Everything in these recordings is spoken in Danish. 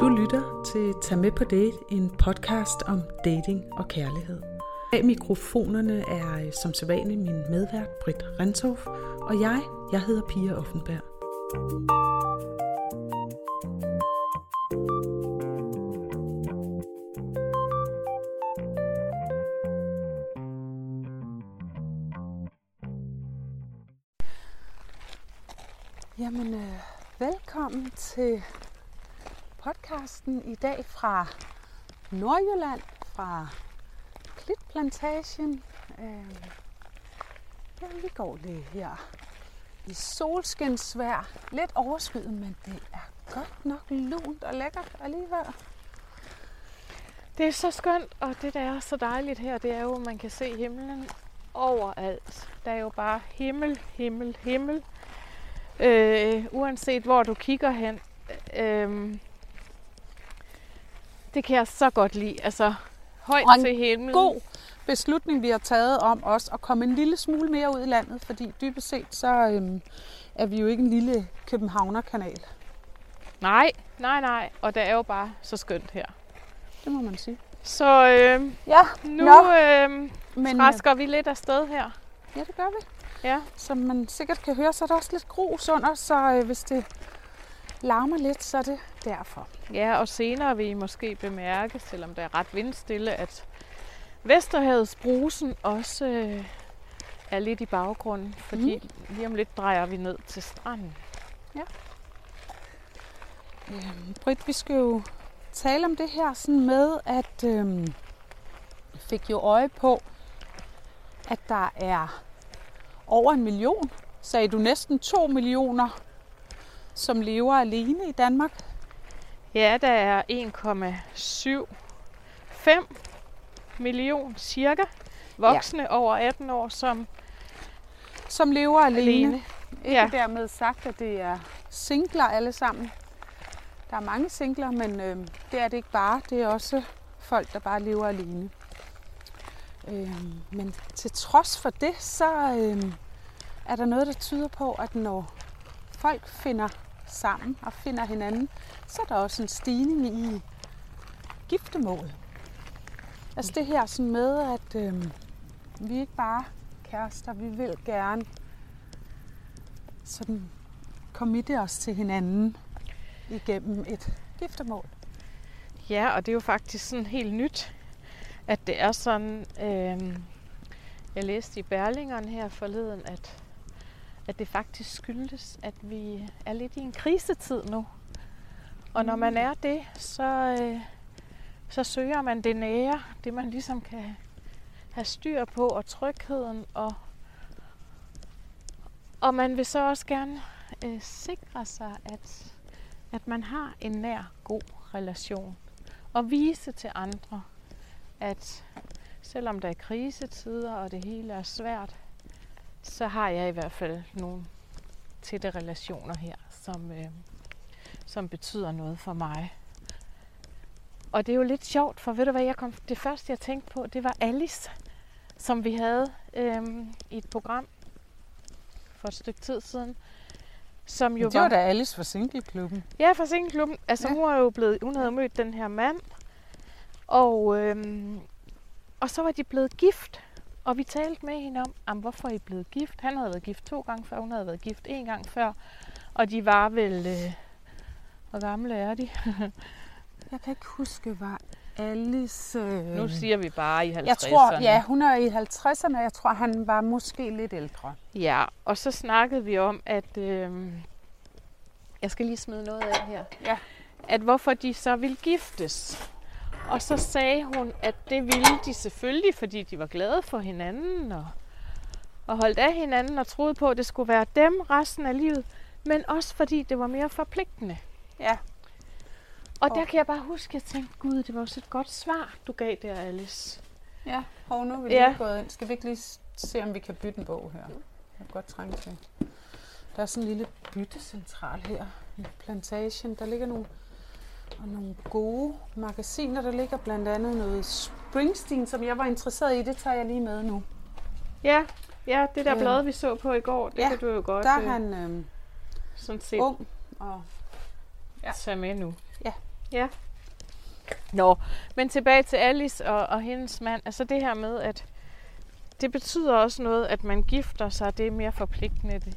Du lytter til Tag med på date, en podcast om dating og kærlighed. Bag mikrofonerne er øh, som sædvanligt min medvært Britt Rentorf, og jeg, jeg hedder Pia Offenberg. Podcasten i dag fra Nordjylland, fra Klitplantagen. Øh, ja, vi går lige her i solskinsvær. Lidt overskyet, men det er godt nok lunt og lækkert alligevel. Det er så skønt, og det der er så dejligt her, det er jo, at man kan se himlen overalt. Der er jo bare himmel, himmel, himmel. Øh, uanset hvor du kigger hen. Øh, øhm, det kan jeg så godt lide. Altså, højt Og en til himlen. God beslutning, vi har taget om os at komme en lille smule mere ud i landet, fordi dybest set så øhm, er vi jo ikke en lille Københavner-kanal. Nej, nej, nej. Og det er jo bare så skønt her. Det må man sige. Så øh, Ja, nu Nå. øh, men træsker vi lidt afsted her. ja, det gør vi. Ja. Som man sikkert kan høre, så er der også lidt grus under, så øh, hvis det larmer lidt, så er det derfor. Ja, og senere vil I måske bemærke, selvom det er ret vindstille, at Vesterhavets brusen også øh, er lidt i baggrunden, fordi mm. lige om lidt drejer vi ned til stranden. Øhm, Britt, vi skal jo tale om det her sådan med, at øhm, fik jo øje på, at der er over en million, sagde du næsten to millioner, som lever alene i Danmark. Ja, der er 1,75 million cirka voksne ja. over 18 år, som Som lever alene. alene. Ikke Ja. dermed sagt, at det er singler alle sammen. Der er mange singler, men øh, det er det ikke bare. Det er også folk, der bare lever alene. Øh, men til trods for det, så øh, er der noget, der tyder på, at når folk finder sammen og finder hinanden, så er der også en stigning i giftermål. Altså det her sådan med, at øh, vi ikke bare kærester, vi vil gerne sådan committe os til hinanden igennem et giftermål. Ja, og det er jo faktisk sådan helt nyt, at det er sådan, øh, jeg læste i Berlingeren her forleden, at, at det faktisk skyldes, at vi er lidt i en krisetid nu. Og når man er det, så, øh, så søger man det nære, det man ligesom kan have styr på, og trygheden, og, og man vil så også gerne øh, sikre sig, at, at man har en nær, god relation og vise til andre, at selvom der er krisetider, og det hele er svært, så har jeg i hvert fald nogle tætte relationer her, som, øh, som betyder noget for mig. Og det er jo lidt sjovt, for ved du hvad, jeg kom, det første jeg tænkte på, det var Alice, som vi havde øh, i et program for et stykke tid siden. Som jo det var da Alice fra Singleklubben. Ja, fra singleklubben. Altså, Ja. hun, var jo blevet, hun havde mødt den her mand, og, øhm, og så var de blevet gift. Og vi talte med hende om, om, hvorfor er I blevet gift? Han havde været gift to gange før, hun havde været gift en gang før. Og de var vel... Øh, hvor gamle er de? Jeg kan ikke huske, var Alice... Øh... Nu siger vi bare i 50'erne. Jeg tror, ja, hun er i 50'erne. Jeg tror, han var måske lidt ældre. Ja, og så snakkede vi om, at... Øh, jeg skal lige smide noget af her. Ja. At hvorfor de så ville giftes. Og så sagde hun, at det ville de selvfølgelig, fordi de var glade for hinanden og, og holdt af hinanden og troede på, at det skulle være dem resten af livet. Men også fordi det var mere forpligtende. Ja. Og der kan jeg bare huske, at jeg tænkte, gud, det var også et godt svar, du gav der, Alice. Ja, hov, nu er vi Ja. lige gået ind. Skal vi ikke lige se, om vi kan bytte en bog her? Jeg kan godt trænge til. Der er sådan en lille byttecentral her i plantagen. Der ligger nogle, og nogle gode magasiner. Der ligger blandt andet noget Springsteen, som jeg var interesseret i. Det tager jeg lige med nu. Ja, ja det der Øhm, blad, vi så på i går, det ja, kan du jo godt Der er øh, han øh, sådan set ung og tage med nu. Ja. Nå, men tilbage til Alice og, og hendes mand. Altså det her med, at det betyder også noget, at man gifter sig. Det er mere forpligtende. Det.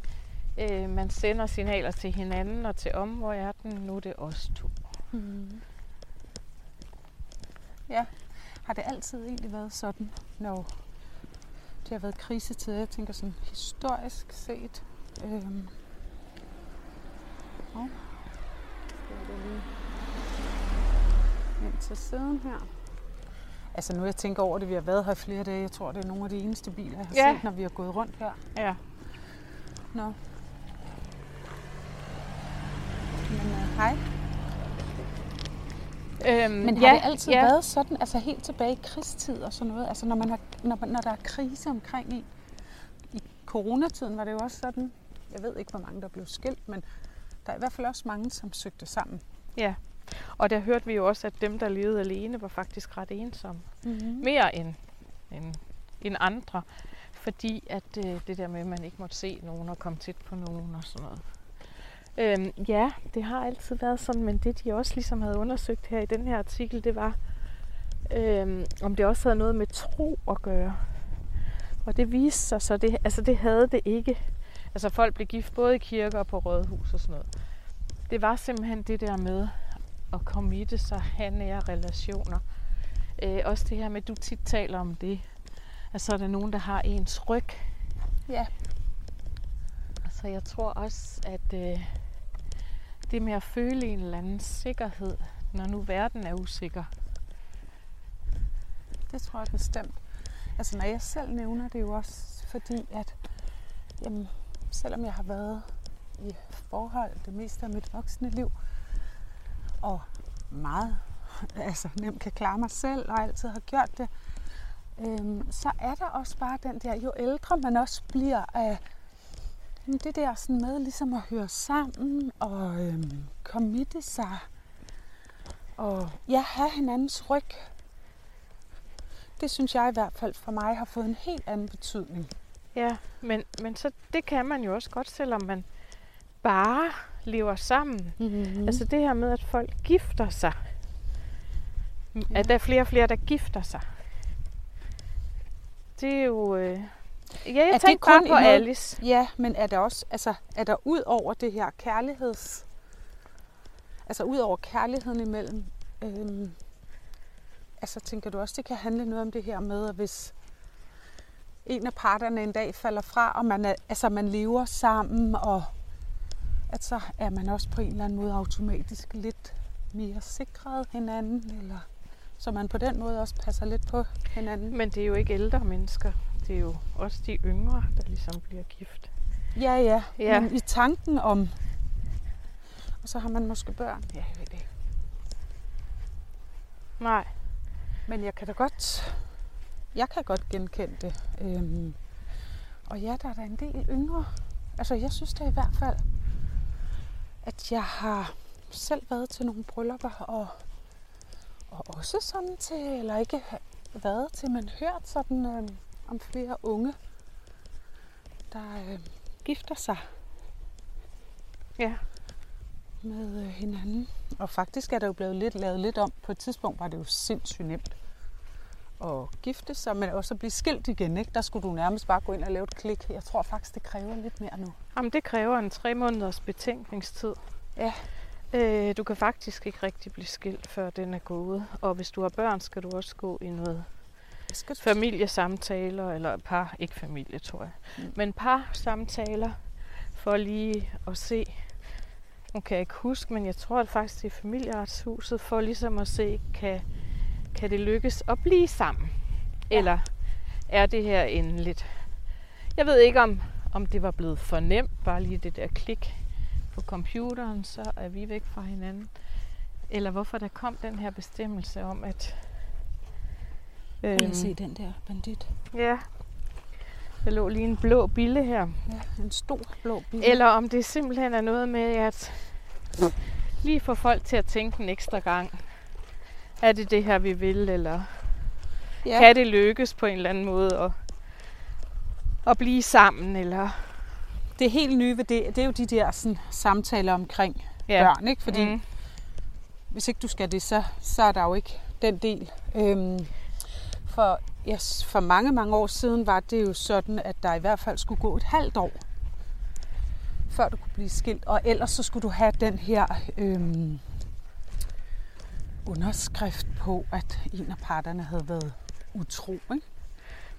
Øh, man sender signaler til hinanden og til omverdenen. Nu er det os to. Mm. Ja. Har det altid egentlig været sådan, når det har været krisetid? Jeg tænker sådan historisk set. Øhm. Skal jeg lige ind til siden her. Altså nu jeg tænker over det, vi har været her i flere dage. Jeg tror, det er nogle af de eneste biler, jeg har Ja. set, når vi har gået rundt her. Ja. Nå. Men uh, hej. Øhm, Men har ja, det altid ja. været sådan, altså helt tilbage i krigstid og sådan noget? Altså når, man har, når, når der er krise omkring i, i coronatiden var det jo også sådan, jeg ved ikke, hvor mange der blev skilt, men der er i hvert fald også mange, som søgte sammen. Ja. Og der hørte vi jo også, at dem, der levede alene, var faktisk ret ensomme. Mm-hmm. Mere end, end, end andre. Fordi at øh, det der med, at man ikke måtte se nogen og komme tæt på nogen og sådan noget. Øhm, ja, det har altid været sådan, men det de også ligesom havde undersøgt her i den her artikel, det var, øhm, om det også havde noget med tro at gøre. Og det viste sig så, det, altså det havde det ikke. Altså folk blev gift både i kirker og på rådhus og sådan noget. Det var simpelthen det der med at committe sig, have nære relationer. Øh, også det her med, at du tit taler om det. Altså er der nogen, der har ens ryg. Ja. Så jeg tror også, at øh, det med at føle en eller anden sikkerhed, når nu verden er usikker. Det tror jeg bestemt. Altså når jeg selv nævner det er jo også fordi, at jamen, selvom jeg har været i forhold det meste af mit voksne liv, og meget altså, nemt kan klare mig selv, og altid har gjort det, øhm, så er der også bare den der, jo ældre man også bliver af øh, det der sådan med ligesom at høre sammen og øhm, committe sig og ja, have hinandens ryg. Det synes jeg i hvert fald for mig har fået en helt anden betydning. Ja, men, men så det kan man jo også godt, selvom man bare lever sammen. Mm-hmm. Altså det her med, at folk gifter sig. Ja. At der er flere og flere, der gifter sig. Det er jo... Øh... Ja, jeg det tænkte kun bare på noget- Alice. Ja, men er der også, altså, er der ud over det her kærligheds... Altså ud over kærligheden imellem, øhm, altså tænker du også, det kan handle noget om det her med, at hvis en af parterne en dag falder fra, og man, er, altså, man lever sammen, og at så er man også på en eller anden måde automatisk lidt mere sikret hinanden, eller så man på den måde også passer lidt på hinanden. Men det er jo ikke ældre mennesker. Det er jo også de yngre, der ligesom bliver gift. Ja, ja. Ja. Men i tanken om... Og så har man måske børn. Ja, jeg ved det ikke. Nej. Men jeg kan da godt... Jeg kan godt genkende det. Øhm, og ja, der er der en del yngre. Altså, jeg synes da i hvert fald, at jeg har selv været til nogle bryllupper, og, og også sådan til, eller ikke været til, men hørt sådan øhm, om flere unge, der øhm, gifter sig Ja. med øh, hinanden. Og faktisk er der jo blevet lidt lavet lidt om. På et tidspunkt var det jo sindssygt nemt at gifte sig, men også at blive skilt igen. Ikke? Der skulle du nærmest bare gå ind og lave et klik. Jeg tror faktisk, det kræver lidt mere nu. Jamen, det kræver en tre måneders betænkningstid. Ja. Øh, du kan faktisk ikke rigtig blive skilt, før den er gået. Og hvis du har børn, skal du også gå i noget familiesamtaler, eller par, ikke familie, tror jeg, Mm. men par samtaler, for lige at se, nu kan jeg ikke huske, men jeg tror at faktisk det er familieretshuset, for ligesom at se, kan, kan det lykkes at blive sammen? Ja. Eller er det her en lidt... Jeg ved ikke, om, om det var blevet for nemt, bare lige det der klik på computeren, så er vi væk fra hinanden. Eller hvorfor der kom den her bestemmelse om, at... Prøv lige øhm, at se den der bandit. Ja. Der lå lige en blå bille her. Ja, en stor blå bil. Eller om det simpelthen er noget med, at lige få folk til at tænke en ekstra gang. Er det det her, vi vil, eller ja. kan det lykkes på en eller anden måde at, at blive sammen, eller... Det helt nye ved det, det er jo de der sådan, samtaler omkring Ja. børn. Ikke? Fordi mm. hvis ikke du skal det, så, så er der jo ikke den del. Øhm, for, yes, for mange, mange år siden var det jo sådan, at der i hvert fald skulle gå et halvt år, før du kunne blive skilt. Og ellers så skulle du have den her øhm, underskrift på, at en af parterne havde været utro. Ikke?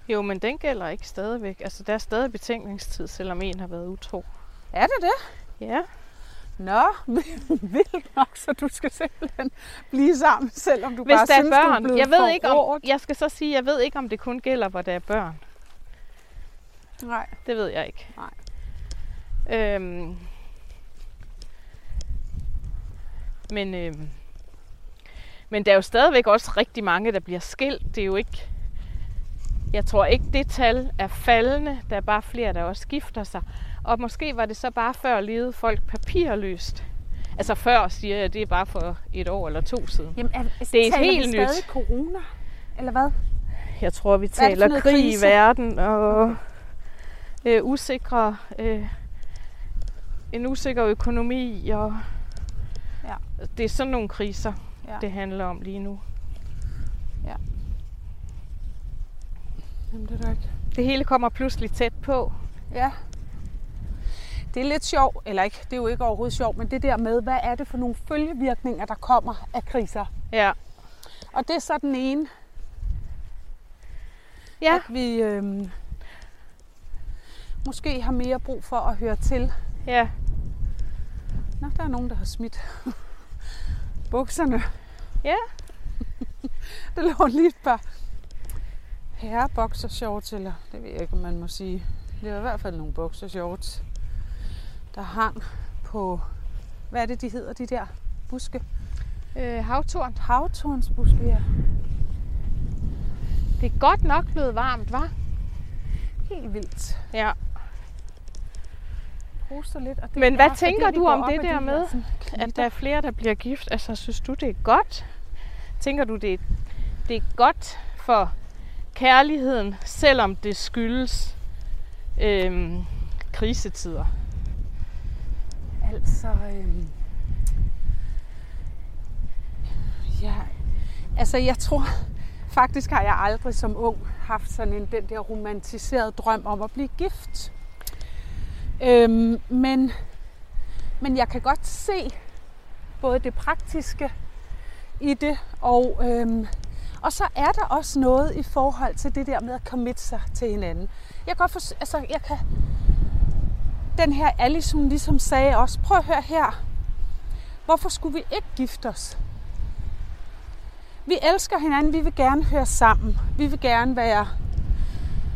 Jo, men den gælder ikke stadigvæk. Altså, der er stadig betænkningstid, selvom en har været utro. Er det det? Ja. Nå, vildt nok, så du skal simpelthen blive sammen, selvom du Hvis bare der er synes, du er børn. blevet Jeg ved ikke om, jeg skal så sige, jeg ved ikke, om det kun gælder, hvor der er børn. Nej. Det ved jeg ikke. Nej. Øhm, men, øhm, men der er jo stadigvæk også rigtig mange, der bliver skilt. Det er jo ikke... Jeg tror ikke, det tal er faldende. Der er bare flere, der også gifter sig. Og måske var det så bare før levede folk papirløst. Altså før, siger jeg, det er bare for et år eller to siden. Jamen, er, Det er taler helt vi nyt. stadig corona? Eller hvad? Jeg tror, vi er taler noget krig krise? i verden og øh, usikre, øh, en usikker økonomi. Og Ja. Det er sådan nogle kriser, Ja. det handler om lige nu. Jamen, det er. Det hele kommer pludselig tæt på. Ja. Det er lidt sjovt, eller ikke, det er jo ikke overhovedet sjovt, men det der med, hvad er det for nogle følgevirkninger, der kommer af kriser? Ja. Og det er så den ene, Ja, at vi øhm, måske har mere brug for at høre til. ja. Nå, der er nogen, der har smidt bukserne. Ja. Der lå lige et par herreboksershorts, eller det ved jeg ikke, om man må sige. Det var i hvert fald nogle boksershorts, der hang på, hvad er det, de hedder, de der buske? Øh, havtorn. Havtornsbuske, ja. Det er godt nok blevet varmt, var? Helt vildt. Ja. Hoster lidt. Og det Men hvad fordi tænker vi du om det der de med, At der er flere, der bliver gift. Altså, synes du, det er godt? Tænker du, det er, det er godt for kærligheden, selvom det skyldes øhm, krisetider? Altså, øhm, ja, altså jeg tror, faktisk har jeg aldrig som ung haft sådan en, den der romantiserede drøm om at blive gift. Øhm, men, men jeg kan godt se både det praktiske i det, og, øhm, og så er der også noget i forhold til det der med at committe sig til hinanden. Jeg kan godt for, altså, jeg kan, den her Alice, hun ligesom sagde også, prøv at høre her, hvorfor skulle vi ikke gifte os? Vi elsker hinanden, vi vil gerne høre sammen, vi vil gerne være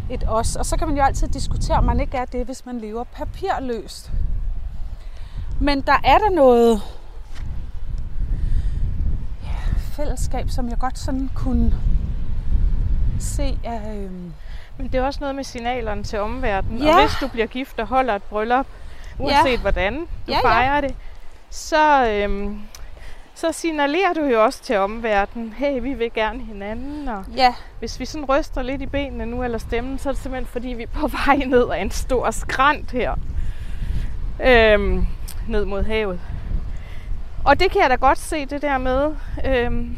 et os. Og så kan man jo altid diskutere, om man ikke er det, hvis man lever papirløst. Men der er der noget ja, fællesskab, som jeg godt sådan kunne se af... øh, men det er også noget med signalerne til omverdenen. Ja. Og hvis du bliver gift og holder et bryllup, uanset ja. hvordan du Ja, ja. fejrer det, så, øhm, så signalerer du jo også til omverdenen, hey, vi vil gerne hinanden. Og ja, hvis vi sådan ryster lidt i benene nu, eller stemmen, så er det simpelthen fordi, vi er på vej ned ad en stor skrant her. Øhm, ned mod havet. Og det kan jeg da godt se, det der med, øhm,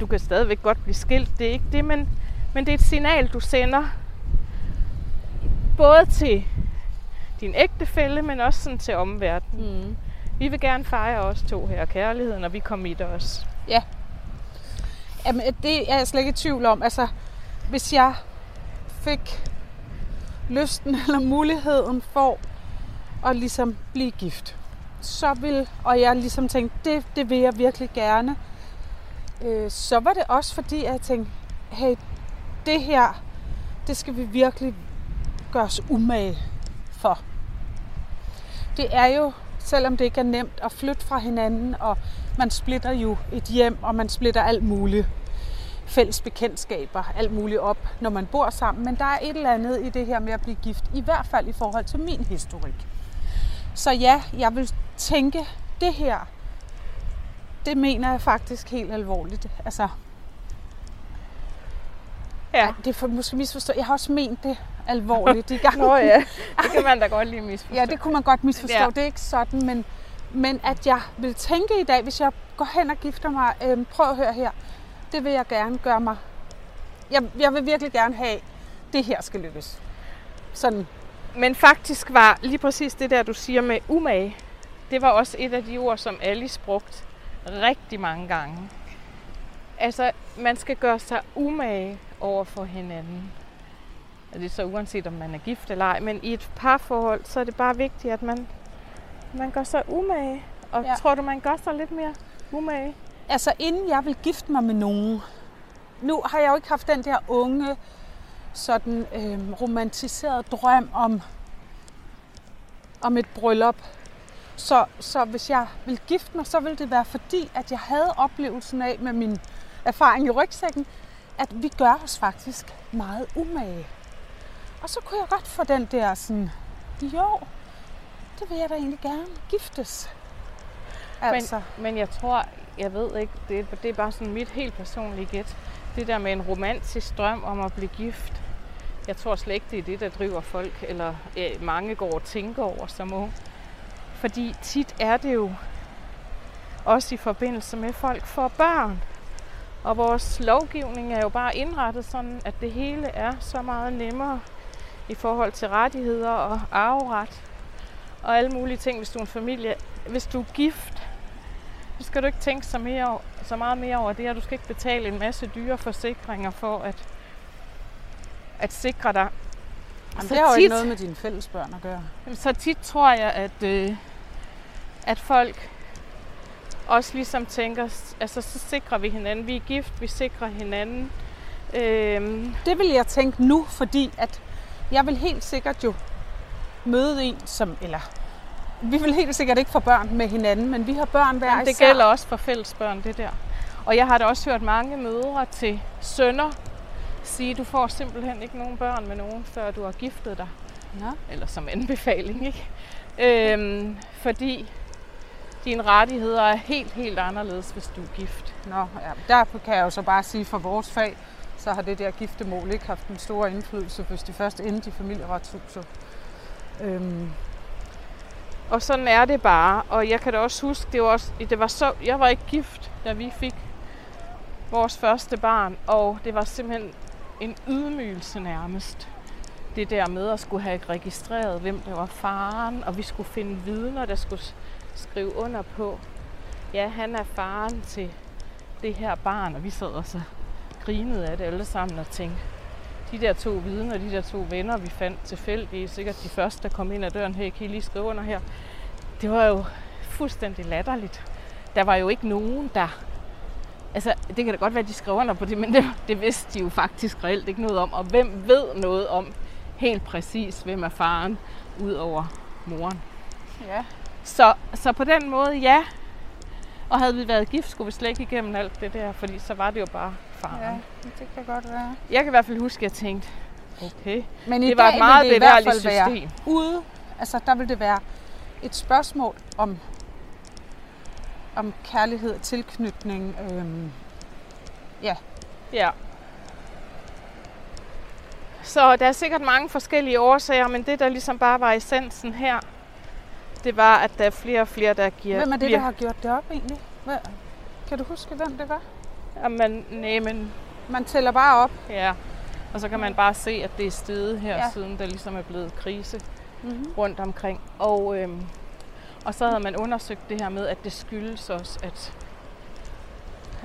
du kan stadigvæk godt blive skilt, det er ikke det, men, men det er et signal, du sender, både til din ægtefælle, men også sådan til omverdenen. mm. Vi vil gerne fejre os to her, kærligheden, og vi committer os. Jamen, det er jeg slet ikke i tvivl om. Altså, hvis jeg fik lysten eller muligheden for at ligesom blive gift, så vil, og jeg ligesom tænkte, det, det vil jeg virkelig gerne, øh, så var det også fordi, at jeg tænkte, hey, det her, det skal vi virkelig gøre os umage for. Det er jo, selvom det ikke er nemt at flytte fra hinanden, og man splitter jo et hjem, og man splitter alt muligt fælles bekendtskaber, alt muligt op, når man bor sammen. Men der er et eller andet i det her med at blive gift, i hvert fald i forhold til min historik. Så ja, jeg vil tænke, det her, det mener jeg faktisk helt alvorligt. Altså, Ja. ej, det er for, måske misforstå. Jeg har også ment det alvorligt de gange. Nå ja, det kan man da godt lige misforstå. Ja, det kunne man godt misforstå. Ja. Det er ikke sådan, men, Men at jeg vil tænke i dag, hvis jeg går hen og gifter mig, øh, prøv at høre her, det vil jeg gerne gøre mig. Jeg, jeg vil virkelig gerne have, det her skal lykkes. Sådan, Men faktisk var lige præcis det der, du siger med umage, det var også et af de ord, som Alice brugte rigtig mange gange. Altså, man skal gøre sig umage over for hinanden. Og det er så uanset, om man er gift eller ej. Men i et parforhold, så er det bare vigtigt, at man, man gør sig umage. Og Ja. tror du, man gør sig lidt mere umage? altså inden jeg vil gifte mig med nogen, nu har jeg jo ikke haft den der unge, sådan øh, romantiserede drøm om, om et bryllup. Så, så hvis jeg vil gifte mig, så vil det være fordi, at jeg havde oplevelsen af med min erfaring i rygsækken, at vi gør os faktisk meget umage. Og så kunne jeg godt få den der sådan, jo, det vil jeg da egentlig gerne giftes. Altså, Men jeg tror, jeg ved ikke, det, det er bare sådan mit helt personlige gæt. Det der med en romantisk drøm om at blive gift. Jeg tror slet ikke, det er det, der driver folk, eller øh, mange går og tænker over som ung. Fordi tit er det jo også i forbindelse med, at folk får børn. Og vores lovgivning er jo bare indrettet sådan, at det hele er så meget nemmere i forhold til rettigheder og arveret og alle mulige ting, hvis du er en familie. Hvis du er gift, så skal du ikke tænke så, mere, så meget mere over det, og du skal ikke betale en masse dyre forsikringer for at, at sikre dig. Jamen, Så det har jo tit- ikke noget med dine fælles børn at gøre. Så tit tror jeg, at, øh, at folk også ligesom tænker, altså så sikrer vi hinanden. Vi er gift, vi sikrer hinanden. Øhm, Det vil jeg tænke nu, fordi at jeg vil helt sikkert jo møde en, som, eller vi vil helt sikkert ikke få børn med hinanden, men vi har børn hver det især. gælder også for fællesbørn, det der. Og jeg har da også hørt mange mødre til sønner sige, du får simpelthen ikke nogen børn med nogen, før du har giftet dig. Nå. eller som anbefaling, ikke? Øhm, fordi dine rettigheder er helt, helt anderledes, hvis du er gift. Nå, ja, der kan jeg jo så bare sige, for vores fag, så har det der giftemål ikke haft en stor indflydelse, hvis de først endte i familieretshuset. Øhm, Og sådan er det bare. Og jeg kan da også huske, det var, også, det var så, jeg var ikke gift, da vi fik vores første barn. Og det var simpelthen en ydmygelse nærmest. Det der med at skulle have registreret, hvem der var faren, og vi skulle finde vidner, der skulle skrive under på, ja, han er faren til det her barn, og vi sad og så grinede af det alle sammen og tænkte, de der to vidner, de der to venner, vi fandt tilfældigt, sikkert de første, der kom ind ad døren, her, kan I lige skrive under her? Det var jo fuldstændig latterligt. Der var jo ikke nogen, der... Altså, det kan da godt være, at de skrev under på det, men det, det vidste de jo faktisk reelt ikke noget om. Og hvem ved noget om helt præcis, hvem er faren, ud over moren? ja. Så, så på den måde, ja. Og havde vi været gift, skulle vi slet ikke igennem alt det der, fordi så var det jo bare faren. ja, det kan godt være. Jeg kan i hvert fald huske, at jeg tænkte, okay, Men i det var dag et meget vil det i hvert fald være system. ude. Altså, der vil det være et spørgsmål om, om kærlighed, tilknytning. Øhm, Ja. Så der er sikkert mange forskellige årsager, men det, der ligesom bare var essensen her, det var, at der er flere og flere, der giver... hvem er det, der har gjort det op egentlig? Hvad? Kan du huske, hvem det var? Jamen, nej, men Man tæller bare op. ja. Og så kan man bare se, at det er steget her, Ja. ja. siden der ligesom er blevet krise Mm-hmm. rundt omkring. Og, øhm, og så havde man undersøgt det her med, at det skyldes også, at,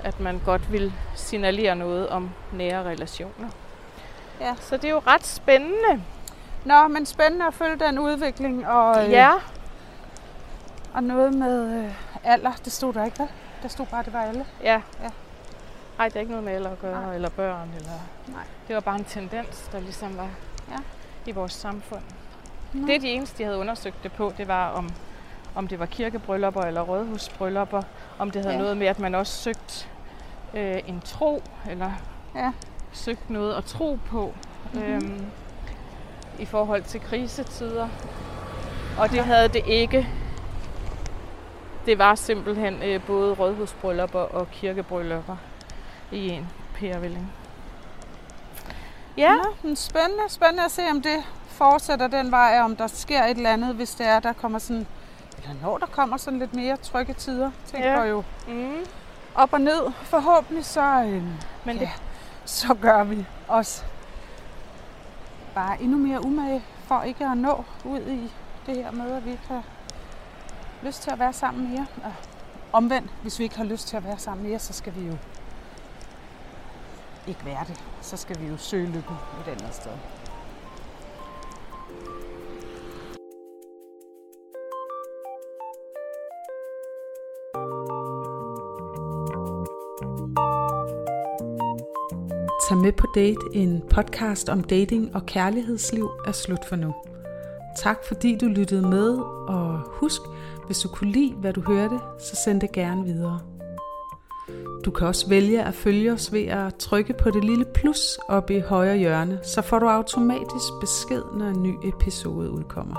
at man godt vil signalere noget om nære relationer. Ja. Så det er jo ret spændende. Nå, men spændende at følge den udvikling. Og, øh, Ja, og noget med øh, alder, det stod der ikke, vel? Der stod bare, at det var alle. Ja. Ja. Ej, det er ikke noget med alder at gøre, Nej. eller børn. Eller... Nej. Det var bare en tendens, der ligesom var Ja. i vores samfund. Nå. Det, de eneste, de havde undersøgt det på, det var, om, om det var kirkebryllupper eller rådhusbryllupper. Om det havde Ja. noget med, at man også søgte øh, en tro, eller Ja. søgte noget at tro på Mhm. øhm, i forhold til krisetider. Og det havde det ikke. Det var simpelthen øh, både rådhusbryllupper og kirkebryllupper i en pærevælling. Ja, men spændende, spændende at se, om det fortsætter den vej, om der sker et eller andet, hvis det er, der kommer sådan eller når der kommer sådan lidt mere trygge tider, tænker Ja. ja. jo Mm. op og ned. Forhåbentlig så, øh, Men det, ja, så gør vi os bare endnu mere umage for ikke at nå ud i det her med, at vi ikke har lyst til at være sammen mere. Og omvendt, hvis vi ikke har lyst til at være sammen mere, så skal vi jo ikke være det. Så skal vi jo søge lykken et andet sted. Tag med på date, en podcast om dating og kærlighedsliv er slut for nu. Tak fordi du lyttede med, og husk, hvis du kunne lide, hvad du hørte, så send det gerne videre. Du kan også vælge at følge os ved at trykke på det lille plus oppe i højre hjørne, så får du automatisk besked, når en ny episode udkommer.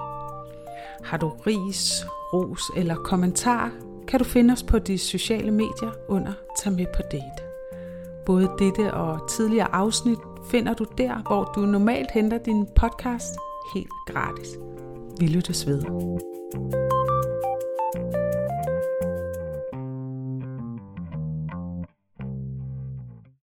Har du ris, ros eller kommentar, kan du finde os på de sociale medier under Tag med på date. Både dette og tidligere afsnit finder du der, hvor du normalt henter din podcast helt gratis. Vi lyttes ved.